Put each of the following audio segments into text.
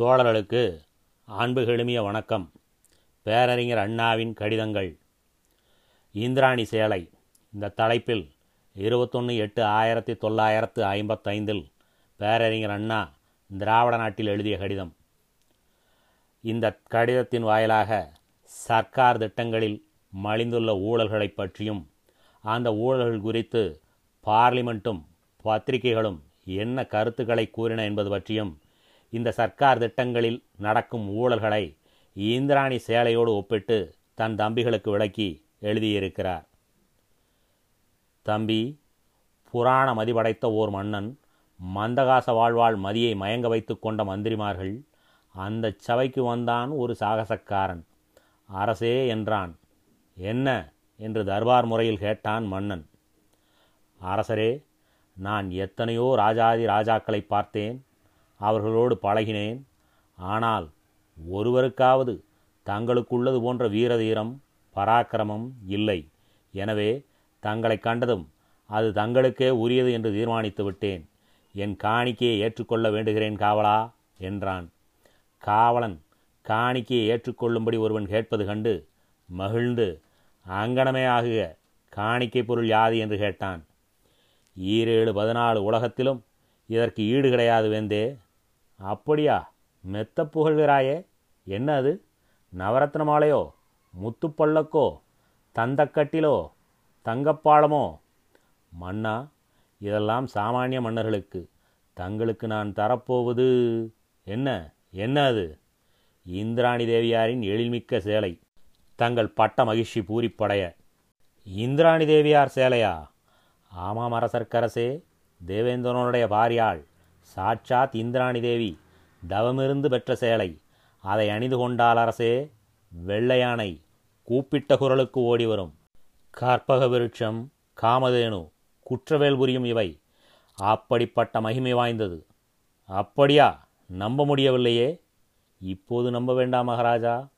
தோழர்களுக்கு அன்பு கெழுமிய வணக்கம். பேரறிஞர் அண்ணாவின் கடிதங்கள். இந்திராணி சேலை. இந்த தலைப்பில் இருபத்தொன்று எட்டு ஆயிரத்தி தொள்ளாயிரத்து ஐம்பத்தைந்தில் பேரறிஞர் அண்ணா திராவிட நாட்டில் எழுதிய கடிதம். இந்த கடிதத்தின் வாயிலாக சர்க்கார் திட்டங்களில் மலிந்துள்ள ஊழல்களைப் பற்றியும் அந்த ஊழல்கள் குறித்து பார்லிமெண்ட்டும் பத்திரிகைகளும் என்ன கருத்துக்களை கூறின என்பது பற்றியும் இந்த சர்க்கார் திட்டங்களில் நடக்கும் ஊழல்களை இந்திராணி சேலையோடு ஒப்பிட்டு தன் தம்பிகளுக்கு விளக்கி எழுதியிருக்கிறார். தம்பி புராண மதிபடைத்த ஓர் மன்னன் மந்தகாச வாழ்வாள் மதியை மயங்க வைத்து கொண்ட மந்திரிமார்கள் அந்த சபைக்கு வந்தான் ஒரு சாகசக்காரன். அரசே என்றான். என்ன? என்று தர்பார் முறையில் கேட்டான் மன்னன். அரசரே நான் எத்தனையோ ராஜாதி ராஜாக்களை பார்த்தேன். அவர்களோடு பழகினேன். ஆனால் ஒருவருக்காவது தங்களுக்குள்ளது போன்ற வீரதீரம் பராக்கிரமம் இல்லை. எனவே தங்களை கண்டதும் அது தங்களுக்கே உரியது என்று தீர்மானித்து விட்டேன். என் காணிக்கையை ஏற்றுக்கொள்ள வேண்டுகிறேன் காவலா? என்றான். காவலன் காணிக்கையை ஏற்றுக்கொள்ளும்படி ஒருவன் கேட்பது கண்டு மகிழ்ந்து அங்கனமே ஆகுக காணிக்கை பொருள் யாது? என்று கேட்டான். ஈரேழு பதினாலு உலகத்திலும் இதற்கு ஈடு கிடையாது வேந்தே. அப்படியா? மெத்த புகழ்கிறாயே. என்ன அது? நவரத்ன மாலையோ முத்துப்பள்ளக்கோ தந்தக்கட்டிலோ? தங்கப்பாளமோ மன்னா இதெல்லாம் சாமானிய மன்னர்களுக்கு. தங்களுக்கு நான் தரப்போவது என்ன? என்ன அது? இந்திராணி தேவியாரின் எழில்மிக்க சேலை. தங்கள் பட்ட மகிழ்ச்சி பூரிப்படைய. இந்திராணி தேவியார் சேலையா? ஆமாம் அரசர்க்கரசே. தேவேந்திரனுடைய பாரியாள் சாட்சாத் இந்திராணி தேவி தவமிருந்து பெற்ற சேலை. அதை அணிந்து கொண்டால் அரசே வெள்ளையானை கூப்பிட்ட குரலுக்கு ஓடி வரும் கற்பக விருட்சம் காமதேனு குற்றவேல் புரியும் இவை. அப்படிப்பட்ட மகிமை வாய்ந்தது. அப்படியா? நம்ப முடியவில்லையே. இப்போது நம்ப வேண்டாம் மகாராஜா.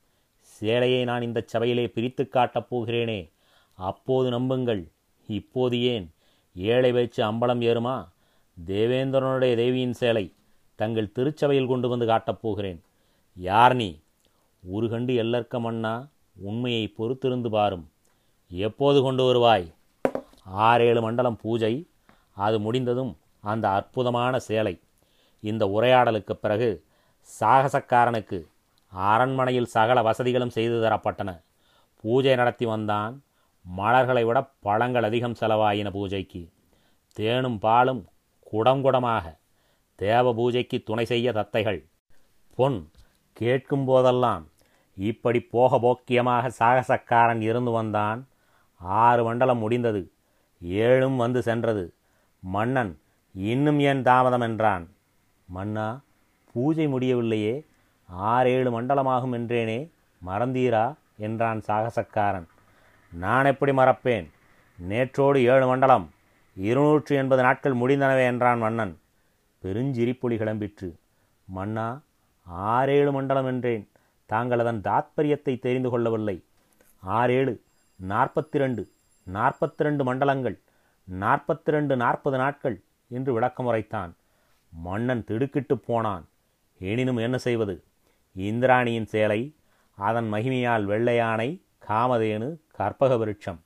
சேலையை நான் இந்த சபையிலே பிரித்து காட்டப் போகிறேனே. அப்போது நம்புங்கள். இப்போது ஏன்? ஏழை வச்சு அம்பலம் ஏறுமா? தேவேந்திரனுடைய தேவியின் சேலை தங்கள் திருச்சபையில் கொண்டு வந்து காட்டப் போகிறேன். யார் நீ? உருகண்டு எல்லற்க மன்னா உண்மையை பொறுத்திருந்து பாரும். எப்போது கொண்டு வருவாய்? ஆறேழு மண்டலம் பூஜை அது முடிந்ததும் அந்த அற்புதமான சேலை. இந்த உரையாடலுக்கு பிறகு சாகசக்காரனுக்கு அரண்மனையில் சகல வசதிகளும் செய்து தரப்பட்டன. பூஜை நடத்தி வந்தான். மலர்களை விட பழங்கள் அதிகம் செலவாயின பூஜைக்கு. தேனும் பாலும் குடம் குடமாக தேவ பூஜைக்கு துணை செய்ய தத்தைகள். பொன் கேட்கும் போதெல்லாம் இப்படி போக போக்கியமாக சாகசக்காரன் இருந்து வந்தான். ஆறு மண்டலம் முடிந்தது. ஏழும் வந்து சென்றது. மன்னன் இன்னும் ஏன் தாமதம்? என்றான். மன்னா பூஜை முடியவில்லையே. ஆறேழு மண்டலமாகும் என்றேனே. மறந்தீரா? என்றான் சாகசக்காரன். நான் எப்படி மறப்பேன்? நேற்றோடு ஏழு மண்டலம். இருநூற்று எண்பது நாட்கள் முடிந்தனவே என்றான் மன்னன். பெருஞ்சிரிப்பொலி கிளம்பிற்று. மன்னா ஆறேழு மண்டலம் என்றேன். தாங்கள் அதன் தாத்பரியத்தை தெரிந்து கொள்ளவில்லை. ஆறேழு நாற்பத்தி ரெண்டு நாற்பத்தி ரெண்டு மண்டலங்கள் நாற்பத்தி ரெண்டு நாற்பது நாட்கள் என்று விளக்கமுறைத்தான் மன்னன் திடுக்கிட்டு போனான். எனினும் என்ன செய்வது? இந்திராணியின் சேலை அதன் மகிமையால் வெள்ளையானை காமதேனு கற்பக விருட்சம்.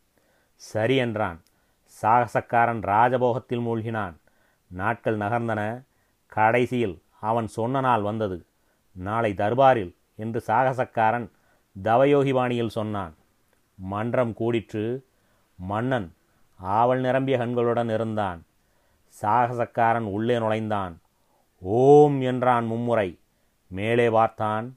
சரி என்றான். சாகசக்காரன் ராஜபோகத்தில் மூழ்கினான். நாட்கள் நகர்ந்தன. கடைசியில் அவன் சொன்ன நாள் வந்தது. நாளை தர்பாரில் என்று சாகசக்காரன் தவயோகிபாணியில் சொன்னான். மன்றம் கூடிற்று. மன்னன் ஆவல் நிரம்பிய கண்களுடன் இருந்தான். சாகசக்காரன் உள்ளே நுழைந்தான். ஓம் என்றான் மும்முறை. மேலே பார்த்தான்.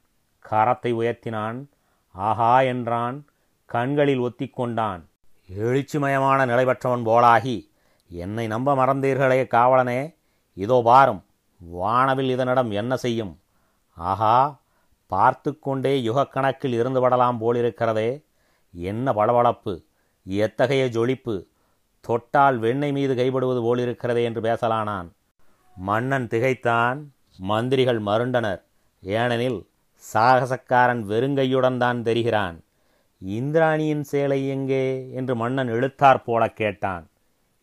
கரத்தை உயர்த்தினான். ஆஹா என்றான். கண்களில் ஒத்திக்கொண்டான். எழுச்சிமயமான நிலை பெற்றவன் போலாகி என்னை நம்ப மறந்தீர்களே காவலனே இதோ பாரும் வானவில் இதனிடம் என்ன செய்யும்? ஆஹா பார்த்து கொண்டே யுகக்கணக்கில் இருந்து படலாம் போலிருக்கிறதே என்ன பளபளப்பு எத்தகைய ஜொலிப்பு தொட்டால் வெண்ணெய் மீது கைப்படுவது போலிருக்கிறதே என்று பேசலானான் மன்னன் திகைத்தான் மந்திரிகள் மருண்டனர் ஏனெனில் சாகசக்காரன் வெறுங்கையுடன் தான் தெரிகிறான். இந்திராணியின் சேலை எங்கே? என்று மன்னன் இழுத்தாற் போல கேட்டான்.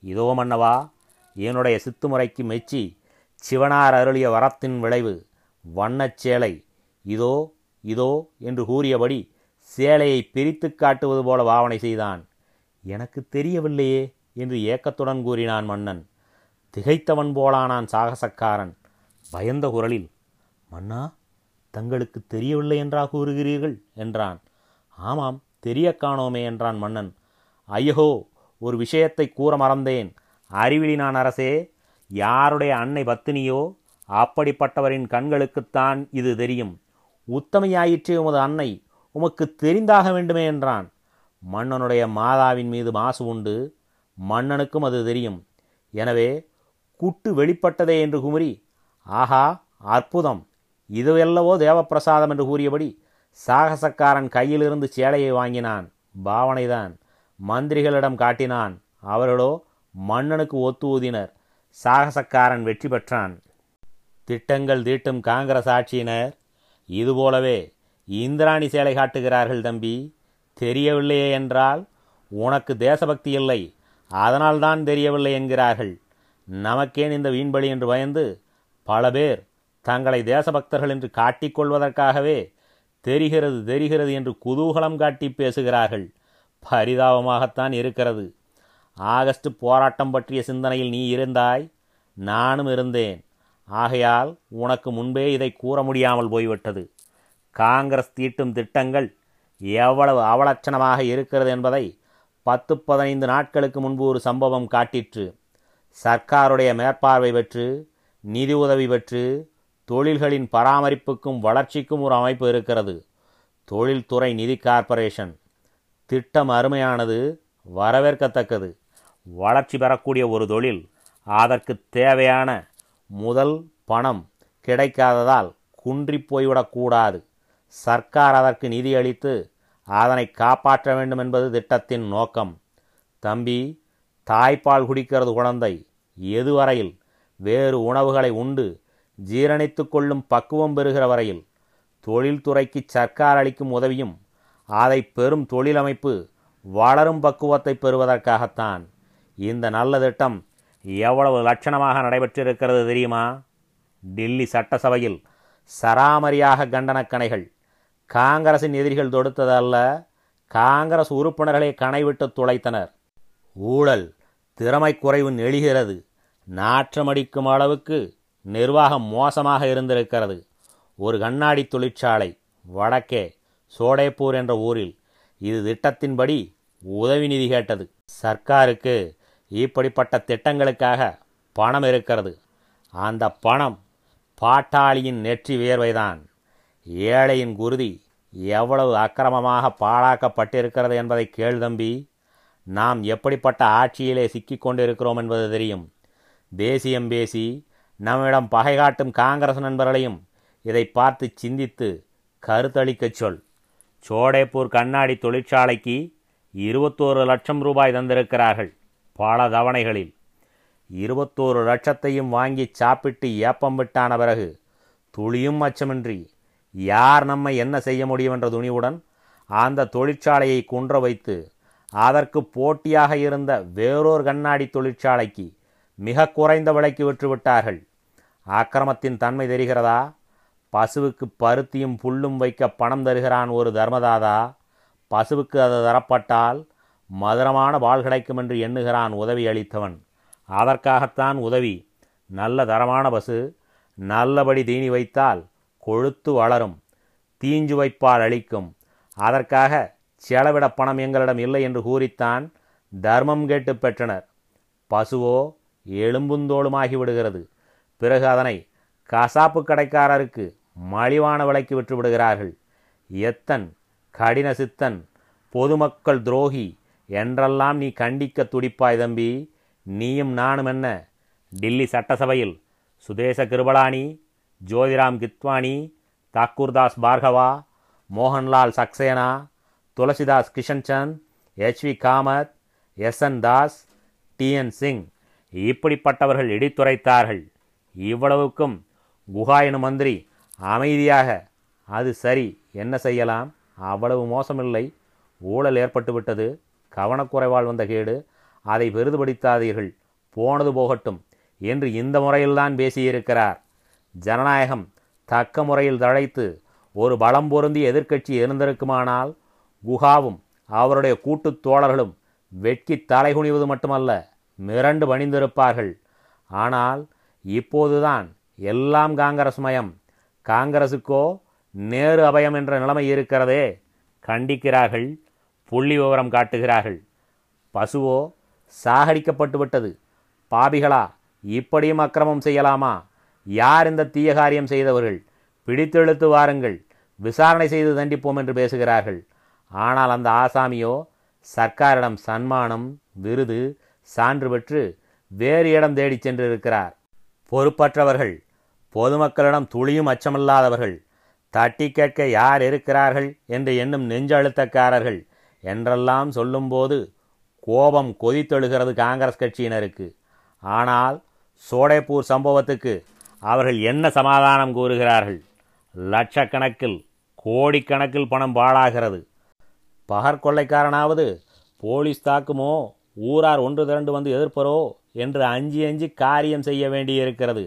இதோ மன்னவா என்னுடைய சித்துமுறைக்கு மெச்சி சிவனார் அருளிய வரத்தின் விளைவு வண்ணச் சேலை. இதோ இதோ என்று கூறியபடி சேலையை பிரித்து காட்டுவது போல பாவனை செய்தான். எனக்கு தெரியவில்லையே என்று ஏக்கத்துடன் கூறினான் மன்னன். திகைத்தவன் போலானான் சாகசக்காரன். பயந்த குரலில் மன்னா தங்களுக்கு தெரியவில்லை என்றா கூறுகிறீர்கள்? என்றான். ஆமாம் தெரிய காணோமே என்றான் மன்னன். ஐயோ ஒரு விஷயத்தை கூற மறந்தேன். அறிவிலினான் அரசே யாருடைய அன்னை பத்தினியோ? அப்படிப்பட்டவரின் கண்களுக்குத்தான் இது தெரியும். உத்தமையாயிற்றே உமது அன்னை உமக்கு தெரிந்தாக வேண்டுமே என்றான். மன்னனுடைய மாதாவின் மீது மாசு உண்டு மன்னனுக்கும் அது தெரியும். எனவே குட்டு வெளிப்பட்டதே என்று குமரி ஆஹா அற்புதம். இதுவெல்லவோ தேவப்பிரசாதம் என்று கூறியபடி சாகசக்காரன் கையிலிருந்து சேலையை வாங்கினான். பாவனைதான். மந்திரிகளிடம் காட்டினான். அவர்களோ மன்னனுக்கு ஒத்து ஊதினர் சாகசக்காரன் வெற்றி பெற்றான். திட்டங்கள் தீட்டும் காங்கிரஸ் ஆட்சியினர். இதுபோலவே இந்திராணி சேலை காட்டுகிறார்கள் தம்பி. தெரியவில்லையே என்றால் உனக்கு தேசபக்தி இல்லை. அதனால்தான் தெரியவில்லை என்கிறார்கள். நமக்கேன் இந்த வீண்பலி என்று பயந்து பல பேர் தங்களை தேசபக்தர்கள் என்று காட்டிக்கொள்வதற்காகவே தெரிகிறது தெரிகிறது என்று குதூகலம் காட்டி பேசுகிறார்கள். பரிதாபமாகத்தான் இருக்கிறது. ஆகஸ்ட் போராட்டம் பற்றிய சிந்தனையில் நீ இருந்தாய் நானும் இருந்தேன். ஆகையால் உனக்கு முன்பே இதை கூற முடியாமல் போய்விட்டது. காங்கிரஸ் தீட்டும் திட்டங்கள் எவ்வளவு அவலட்சணமாக இருக்கிறது என்பதை பத்து பதினைந்து நாட்களுக்கு முன்பு ஒரு சம்பவம் காட்டிற்று. சர்க்காருடைய மேற்பார்வை பெற்று நிதி உதவி பெற்று தொழில்களின் பராமரிப்புக்கும் வளர்ச்சிக்கும் ஒரு அமைப்பு இருக்கிறது. தொழில்துறை நிதி கார்ப்பரேஷன். திட்டம் அருமையானது வரவேற்கத்தக்கது. வளர்ச்சி பெறக்கூடிய ஒரு தொழில். அதற்கு தேவையான முதல் பணம் கிடைக்காததால் குன்றி போய்விடக்கூடாது சர்க்கார் அதற்கு நிதி அளித்து அதனை காப்பாற்ற வேண்டும் என்பது திட்டத்தின் நோக்கம். தம்பி தாய்ப்பால் குடிக்கிறது குழந்தை. எதுவரையில் வேறு உணவுகளை உண்டு. ஜீரணித்து கொள்ளும் பக்குவம் பெறுகிற வரையில் தொழில்துறைக்கு சர்க்கார் அளிக்கும் உதவியும் அதை பெறும் தொழிலமைப்பு வளரும் பக்குவத்தை பெறுவதற்காகத்தான் இந்த நல்ல திட்டம் எவ்வளவு லட்சணமாக நடைபெற்றிருக்கிறது தெரியுமா? டில்லி சட்டசபையில் சராமரியாக கண்டனக்கணைகள் காங்கிரசின் எதிரிகள் தொடுத்ததல்ல காங்கிரஸ் உறுப்பினர்களை கணைவிட்டு துளைத்தனர். ஊழல் திறமை குறைவு நெளிகிறது. நாற்றமடிக்கும் அளவுக்கு நிர்வாகம் மோசமாக இருந்திருக்கிறது. ஒரு கண்ணாடி தொழிற்சாலை வடக்கே சோடேப்பூர் என்ற ஊரில் இது திட்டத்தின்படி உதவி நிதி கேட்டது. சர்க்காருக்கு இப்படிப்பட்ட திட்டங்களுக்காக பணம் இருக்கிறது. அந்த பணம் பாட்டாளியின் நெற்றி வியர்வைதான். ஏழையின் குருதி எவ்வளவு அக்கிரமமாக பாழாக்கப்பட்டிருக்கிறது என்பதை கேள் தம்பி. நாம் எப்படிப்பட்ட ஆட்சியிலே சிக்கிக்கொண்டிருக்கிறோம் என்பது தெரியும். தேசியம் பேசி நம்மிடம் பகை காட்டும் காங்கிரஸ் நண்பர்களையும் இதை பார்த்து சிந்தித்து கருத்தளிக்கச் சொல். சோடேப்பூர் கண்ணாடி தொழிற்சாலைக்கு இருபத்தோரு லட்சம் ரூபாய் தந்திருக்கிறார்கள் பல தவணைகளில். இருபத்தோரு லட்சத்தையும் வாங்கி சாப்பிட்டு ஏப்பம் விட்டான பிறகு துளியும் அச்சமின்றி யார் நம்மை என்ன செய்ய முடியும் என்ற துணிவுடன் அந்த தொழிற்சாலையை குன்ற வைத்து அதற்கு போட்டியாக இருந்த வேறொரு கண்ணாடி தொழிற்சாலைக்கு மிக குறைந்த விலைக்கு விற்றுவிட்டார்கள். ஆக்கிரமத்தின் தன்மை தெரிகிறதா? பசுவுக்கு பருத்தியும் புல்லும் வைக்க பணம் தருகிறான் ஒரு தர்மதாதா? பசுவுக்கு அது தரப்பட்டால் மதுரமான பால் கிடைக்கும் என்று எண்ணுகிறான் உதவி அளித்தவன். அதற்காகத்தான் உதவி. நல்ல தரமான பசு நல்லபடி தீனி வைத்தால் கொழுத்து வளரும் தீஞ்சு வைப்பால் அளிக்கும் அதற்காக செலவிட பணம் எங்களிடம் இல்லை என்று கூறித்தான் தர்மம் கேட்டு பெற்றனர். பசுவோ எலும்புந்தோளுமாகி விடுகிறது. பிறகு அதனை கசாப்பு கடைக்காரருக்கு மலிவான விலைக்கு விற்று விடுகிறார்கள். எத்தன் கடின சித்தன் பொதுமக்கள் துரோகி என்றெல்லாம் நீ கண்டிக்க துடிப்பாய் தம்பி. நீயும் நானும் என்ன? டில்லி சட்டசபையில் சுதேச Kripalani Jyotiram Kidwani Thakurdas Bhargava Mohanlal Saksena Tulsidas Kishanchand H V Kamath S N Das T N Singh இப்படிப்பட்டவர்கள் இடித்துரைத்தார்கள். இவ்வளவுக்கும் குஹா எனும் மந்திரி அமைதியாக அது சரி என்ன செய்யலாம்? அவ்வளவு மோசமில்லை. ஊழல் ஏற்பட்டுவிட்டது. கவனக்குறைவால் வந்த கேடு. அதை பெரிதுபடுத்தாதீர்கள். போனது போகட்டும் என்று இந்த முறையில்தான் பேசியிருக்கிறார். ஜனநாயகம் தக்க முறையில் தழைத்து ஒரு பலம் பொருந்திய எதிர்க்கட்சி இருந்திருக்குமானால் குஹாவும் அவருடைய கூட்டுத் தோழர்களும் வெட்கி தலைகுனிவது மட்டுமல்ல மிரண்டு பணிந்திருப்பார்கள். ஆனால் இப்போதுதான் எல்லாம் காங்கிரஸ் மயம் காங்கிரசுக்கோ நேரு அபயம் என்ற நிலைமை இருக்கிறதே. கண்டிக்கிறார்கள் புள்ளி விவரம் காட்டுகிறார்கள். பசுவோ சாகடிக்கப்பட்டு விட்டது. பாபிகளா இப்படியும் அக்கிரமம் செய்யலாமா? யார் இந்த தீய காரியம் செய்தவர்கள்? பிடித்தெழுத்து வாருங்கள். விசாரணை செய்து தண்டிப்போம் என்று பேசுகிறார்கள். ஆனால் அந்த ஆசாமியோ சர்க்காரிடம் சன்மானம் விருது சான்று பெற்று வேறு இடம் தேடிச் சென்றிருக்கிறார். பொறுப்பற்றவர்கள் பொதுமக்களிடம் துளியும் அச்சமில்லாதவர்கள் தட்டி கேட்க யார் இருக்கிறார்கள் என்று எண்ணும் நெஞ்சழுத்தக்காரர்கள் என்றெல்லாம் சொல்லும்போது கோபம் கொதித்தெழுகிறது காங்கிரஸ் கட்சியினருக்கு. ஆனால் சோடைப்பூர் சம்பவத்துக்கு அவர்கள் என்ன சமாதானம் கூறுகிறார்கள்? லட்சக்கணக்கில் கோடிக்கணக்கில் பணம் பாழாகிறது. பகற்கொள்ளைக்காரனாவது போலீஸ் தாக்குமோ? ஊரார் ஒன்று திரண்டு வந்து எதிர்ப்பரோ என்று அஞ்சி அஞ்சி காரியம் செய்ய வேண்டியிருக்கிறது.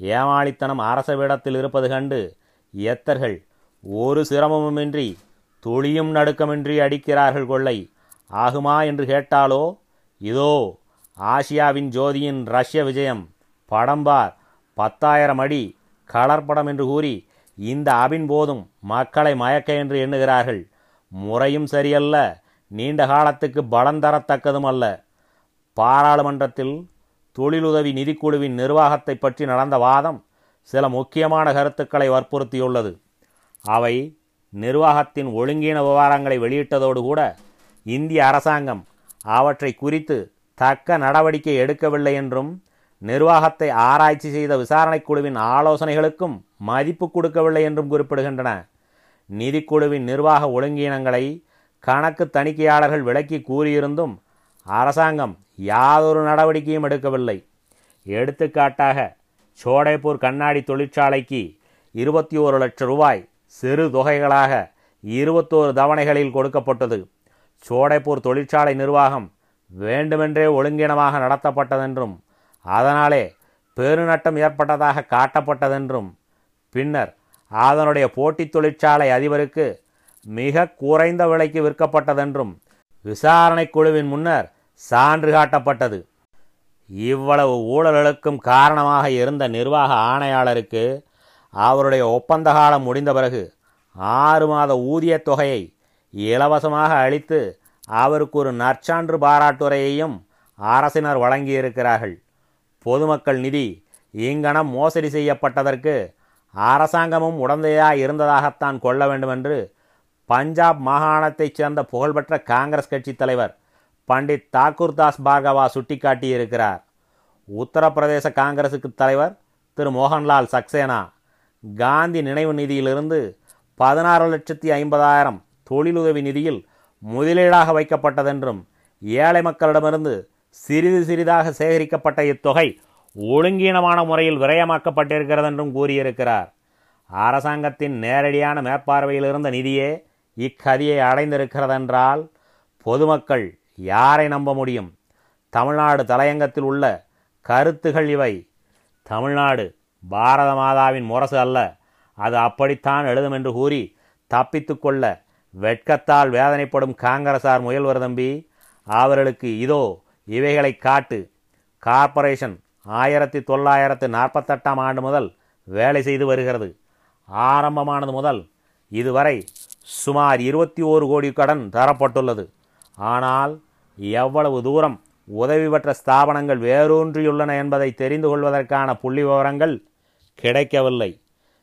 ஏமாளித்தனம் அரசவிடத்தில் இருப்பது கண்டு எத்தர்கள் ஒரு சிரமமுமின்றி துளியும் நடுக்கமின்றி அடிக்கிறார்கள் கொள்ளை. ஆகுமா என்று கேட்டாலோ இதோ ஆசியாவின் ஜோதியின் ரஷ்ய விஜயம். படம்பார் பத்தாயிரம் அடி கலர்படம் என்று கூறி இந்த அபின் போதும் மக்களை மயக்க என்று எண்ணுகிறார்கள். முறையும் சரியல்ல நீண்ட காலத்துக்கு பலம் தரத்தக்கதும் அல்ல. பாராளுமன்றத்தில் தொழிலுதவி நிதிக்குழுவின் நிர்வாகத்தை பற்றி நடந்த வாதம் சில முக்கியமான கருத்துக்களை வற்புறுத்தியுள்ளது. அவை நிர்வாகத்தின் ஒழுங்கீன விவகாரங்களை வெளியிட்டதோடு கூட இந்திய அரசாங்கம் அவற்றை குறித்து தக்க நடவடிக்கை எடுக்கவில்லை என்றும் நிர்வாகத்தை ஆராய்ச்சி செய்த விசாரணைக் குழுவின் ஆலோசனைகளுக்கும் மதிப்பு கொடுக்கவில்லை என்றும் குறிப்பிடுகின்றன. நிதிக்குழுவின் நிர்வாக ஒழுங்கீனங்களை கணக்கு தணிக்கையாளர்கள் விளக்கி கூறியிருந்தும் அரசாங்கம் யாதொரு நடவடிக்கையும் எடுக்கவில்லை. எடுத்துக்காட்டாக சோடைப்பூர் கண்ணாடி தொழிற்சாலைக்கு இருபத்தி ஒரு லட்சம் ரூபாய் சிறு தொகைகளாக இருபத்தோரு தவணைகளில் கொடுக்கப்பட்டது. சோடைப்பூர் தொழிற்சாலை நிர்வாகம் வேண்டுமென்றே ஒழுங்கினமாக நடத்தப்பட்டதென்றும் அதனாலே பெருநட்டம் ஏற்பட்டதாக காட்டப்பட்டதென்றும் பின்னர் அதனுடைய போட்டித் தொழிற்சாலை அதிபருக்கு மிக குறைந்த விலைக்கு விற்கப்பட்டதென்றும் விசாரணை குழுவின் முன்னர் சான்று காட்டப்பட்டது. இவ்வளவு ஊழல்களுக்கும் காரணமாக இருந்த நிர்வாக ஆணையாளருக்கு அவருடைய ஒப்பந்த காலம் முடிந்த பிறகு ஆறு மாத ஊதியத் தொகையை இலவசமாக அளித்து அவருக்கு ஒரு நற்சான்று பாராட்டுரையையும் அரசினர் வழங்கியிருக்கிறார்கள். பொதுமக்கள் நிதி இங்கனம் மோசடி செய்யப்பட்டதற்கு அரசாங்கமும் உடந்தையாக இருந்ததாகத்தான் கொள்ள வேண்டுமென்று பஞ்சாப் மாகாணத்தைச் சேர்ந்த புகழ்பெற்ற காங்கிரஸ் கட்சி தலைவர் பண்டிட் தாக்கூர் தாஸ் பார்கவா சுட்டிக்காட்டியிருக்கிறார். உத்தரப்பிரதேச காங்கிரசுக்கு தலைவர் திரு. மோகன்லால் சக்சேனா காந்தி நினைவு நிதியிலிருந்து பதினாறு லட்சத்தி ஐம்பதாயிரம் தொழிலுதவி நிதியில் முதலீடாக வைக்கப்பட்டதென்றும் ஏழை மக்களிடமிருந்து சிறிது சிறிதாக சேகரிக்கப்பட்ட இத்தொகை ஒழுங்கீனமான முறையில் விரயமாக்கப்பட்டிருக்கிறதென்றும் கூறியிருக்கிறார். அரசாங்கத்தின் நேரடியான மேற்பார்வையில் இருந்த நிதியே இக்கதியை அடைந்திருக்கிறதென்றால் பொதுமக்கள் யாரை நம்ப முடியும்? தமிழ்நாடு தலையங்கத்தில் உள்ள கருத்துகள் இவை. தமிழ்நாடு பாரத மாதாவின் முரசு அல்ல. அது அப்படித்தான் எழுதும் என்று கூறி தப்பித்து கொள்ள வெட்கத்தால் வேதனைப்படும் காங்கிரசார் முயல்வர் தம்பி அவர்களுக்கு இதோ இவைகளை காட்டு. கார்ப்பரேஷன் ஆயிரத்தி தொள்ளாயிரத்து நாற்பத்தெட்டாம் ஆண்டு முதல் வேலை செய்து வருகிறது. ஆரம்பமானது முதல். இதுவரை சுமார் இருபத்தி ஓரு கோடி கடன் தரப்பட்டுள்ளது. ஆனால் எவ்வளவு தூரம் உதவி பெற்ற ஸ்தாபனங்கள் வேரூன்றியுள்ளன என்பதை தெரிந்து கொள்வதற்கான புள்ளி விவரங்கள் கிடைக்கவில்லை.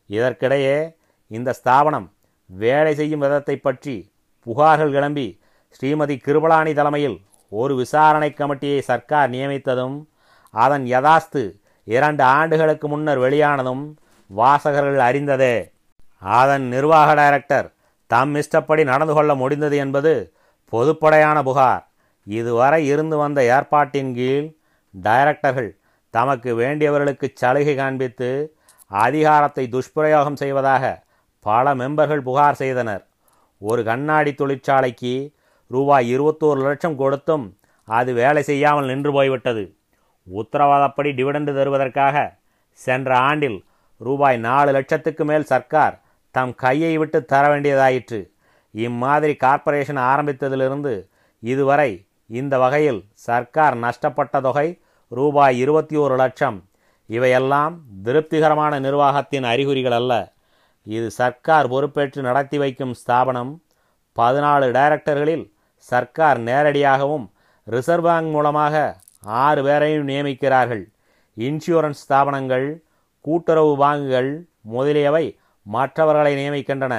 இதற்கிடையே இந்த ஸ்தாபனம் வேலை செய்யும் விதத்தை பற்றி புகார்கள் கிளம்பி ஸ்ரீமதி கிருபலானி தலைமையில் ஒரு விசாரணை கமிட்டியை சர்க்கார் நியமித்ததும் அதன் யதாஸ்து இரண்டு ஆண்டுகளுக்கு முன்னர் வெளியானதும் வாசகர்கள் அறிந்ததே. அதன் நிர்வாக டைரக்டர் தம் இஷ்டப்படி நடந்து கொள்ள முடிந்தது என்பது பொதுப்படையான புகார். இதுவரை இருந்து வந்த ஏற்பாட்டின் கீழ் டைரக்டர்கள் தமக்கு வேண்டியவர்களுக்கு சலுகை காண்பித்து அதிகாரத்தை துஷ்பிரயோகம் செய்வதாக பல மெம்பர்கள் புகார் செய்தனர். ஒரு கண்ணாடி தொழிற்சாலைக்கு ரூபாய் இருபத்தோரு லட்சம் கொடுத்தும் அது வேலை செய்யாமல் நின்று போய்விட்டது. உத்தரவாதப்படி டிவிடெண்டு தருவதற்காக சென்ற ஆண்டில் ரூபாய் நாலு லட்சத்துக்கு மேல் சர்க்கார் தம் கையை விட்டு தர வேண்டியதாயிற்று இம்மாதிரி கார்ப்பரேஷன் ஆரம்பித்ததிலிருந்து இதுவரை இந்த வகையில் சர்க்கார் நஷ்டப்பட்ட தொகை ரூபாய் இருபத்தி ஒரு லட்சம். இவையெல்லாம் திருப்திகரமான நிர்வாகத்தின் அறிகுறிகள் அல்ல. இது சர்க்கார் பொறுப்பேற்று நடத்தி வைக்கும் ஸ்தாபனம். பதினாலு டைரக்டர்களில் சர்க்கார் நேரடியாகவும் ரிசர்வ் பேங்க் மூலமாக ஆறு பேரையும் நியமிக்கிறார்கள். இன்சூரன்ஸ் ஸ்தாபனங்கள் கூட்டுறவு பாங்குகள் முதலியவை மற்றவர்களை நியமிக்கின்றன.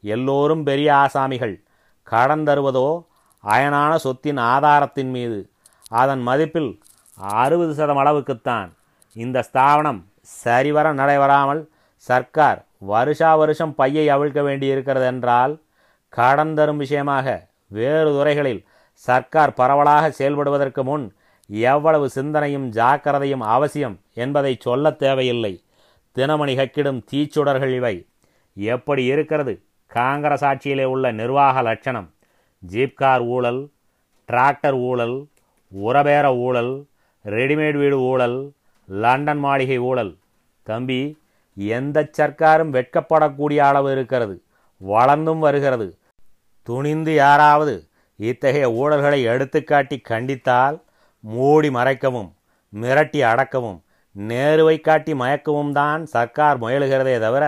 எல்லோரும் பெரிய ஆசாமிகள். கடன் தருவதோ அயனான சொத்தின் ஆதாரத்தின் மீது. அதன் மதிப்பில் அறுபது சதம் அளவுக்குத்தான். இந்த ஸ்தாபனம் சரிவர நடைபெறாமல் சர்க்கார் வருஷா வருஷம் பையை அவிழ்க்க வேண்டியிருக்கிறது என்றால் கடன் தரும் விஷயமாக வேறு துறைகளில் சர்க்கார் பரவலாக செயல்படுவதற்கு முன் எவ்வளவு சிந்தனையும் ஜாக்கிரதையும் அவசியம் என்பதை சொல்லத் தேவையில்லை. தினமணி கக்கிடும் தீச்சுடர்கள் இவை. எப்படி இருக்கிறது? காங்கிரஸ் ஆட்சியிலே உள்ள நிர்வாக லட்சணம். ஜீப்கார் ஊழல் டிராக்டர் ஊழல் உரபேர ஊழல் ரெடிமேட் வீடு ஊழல் லண்டன் மாளிகை ஊழல். தம்பி எந்த சர்க்காரும் வெட்கப்படக்கூடிய அளவு இருக்கிறது. வளர்ந்தும் வருகிறது. துணிந்து யாராவது இத்தகைய ஊழல்களை எடுத்துக்காட்டி கண்டித்தால் மூடி மறைக்கவும் மிரட்டி அடக்கவும் நேருவை காட்டி மயக்கவும் தான் சர்க்கார் முயலுகிறதே தவிர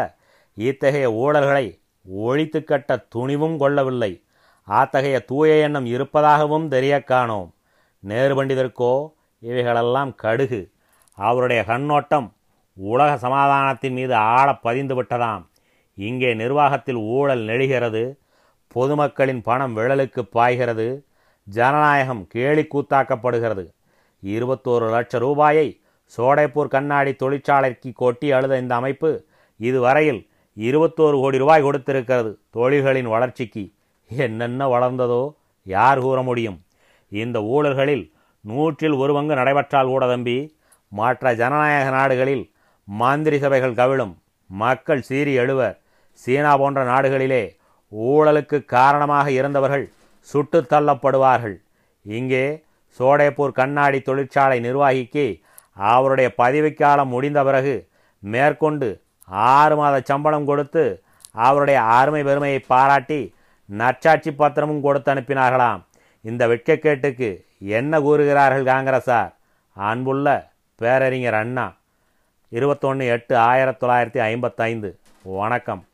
இத்தகைய ஊழல்களை ஒழித்து கட்ட துணிவும் கொள்ளவில்லை. அத்தகைய தூய எண்ணம் இருப்பதாகவும் தெரிய காணோம். நேரு பண்டிதருக்கோ இவைகளெல்லாம் கடுகு. அவருடைய கண்ணோட்டம் உலக சமாதானத்தின் மீது ஆழ பதிந்து விட்டதாம். இங்கே நிர்வாகத்தில் ஊழல் நெழுகிறது பொதுமக்களின் பணம் விழலுக்கு பாய்கிறது ஜனநாயகம் கேலி கூத்தாக்கப்படுகிறது இருபத்தோரு லட்சம் ரூபாயை சோடைப்பூர் கண்ணாடி தொழிற்சாலைக்கு கொட்டி அழுத இந்த அமைப்பு இதுவரையில் இருபத்தோரு கோடி ரூபாய் கொடுத்திருக்கிறது தொழில்களின் வளர்ச்சிக்கு. என்னென்ன வளர்ந்ததோ? யார் கூற முடியும்? இந்த ஊழல்களில் நூற்றில் ஒரு பங்கு நடைபெற்றால் கூட தம்பி மற்ற ஜனநாயக நாடுகளில் மந்திரி சபைகள் கவிழும். மக்கள் சீறி எழுவர். சீனா போன்ற நாடுகளிலே ஊழலுக்கு காரணமாக இருந்தவர்கள் சுட்டு தள்ளப்படுவார்கள். இங்கே சோடேப்பூர் கண்ணாடி தொழிற்சாலை நிர்வாகிக்கு அவருடைய பதவிக்காலம் முடிந்த பிறகு மேற்கொண்டு ஆறு மாத சம்பளம் கொடுத்து அவருடைய அருமை பெருமையை பாராட்டி நற்சாட்சி பத்திரமும் கொடுத்து அனுப்பினார்களாம். இந்த வெட்கக்கேட்டுக்கு என்ன கூறுகிறார்கள் காங்கிரசார்? அன்புள்ள பேரறிஞர் அண்ணா இருபத்தொன்று எட்டு ஆயிரத்தி தொள்ளாயிரத்தி ஐம்பத்தைந்து. வணக்கம்.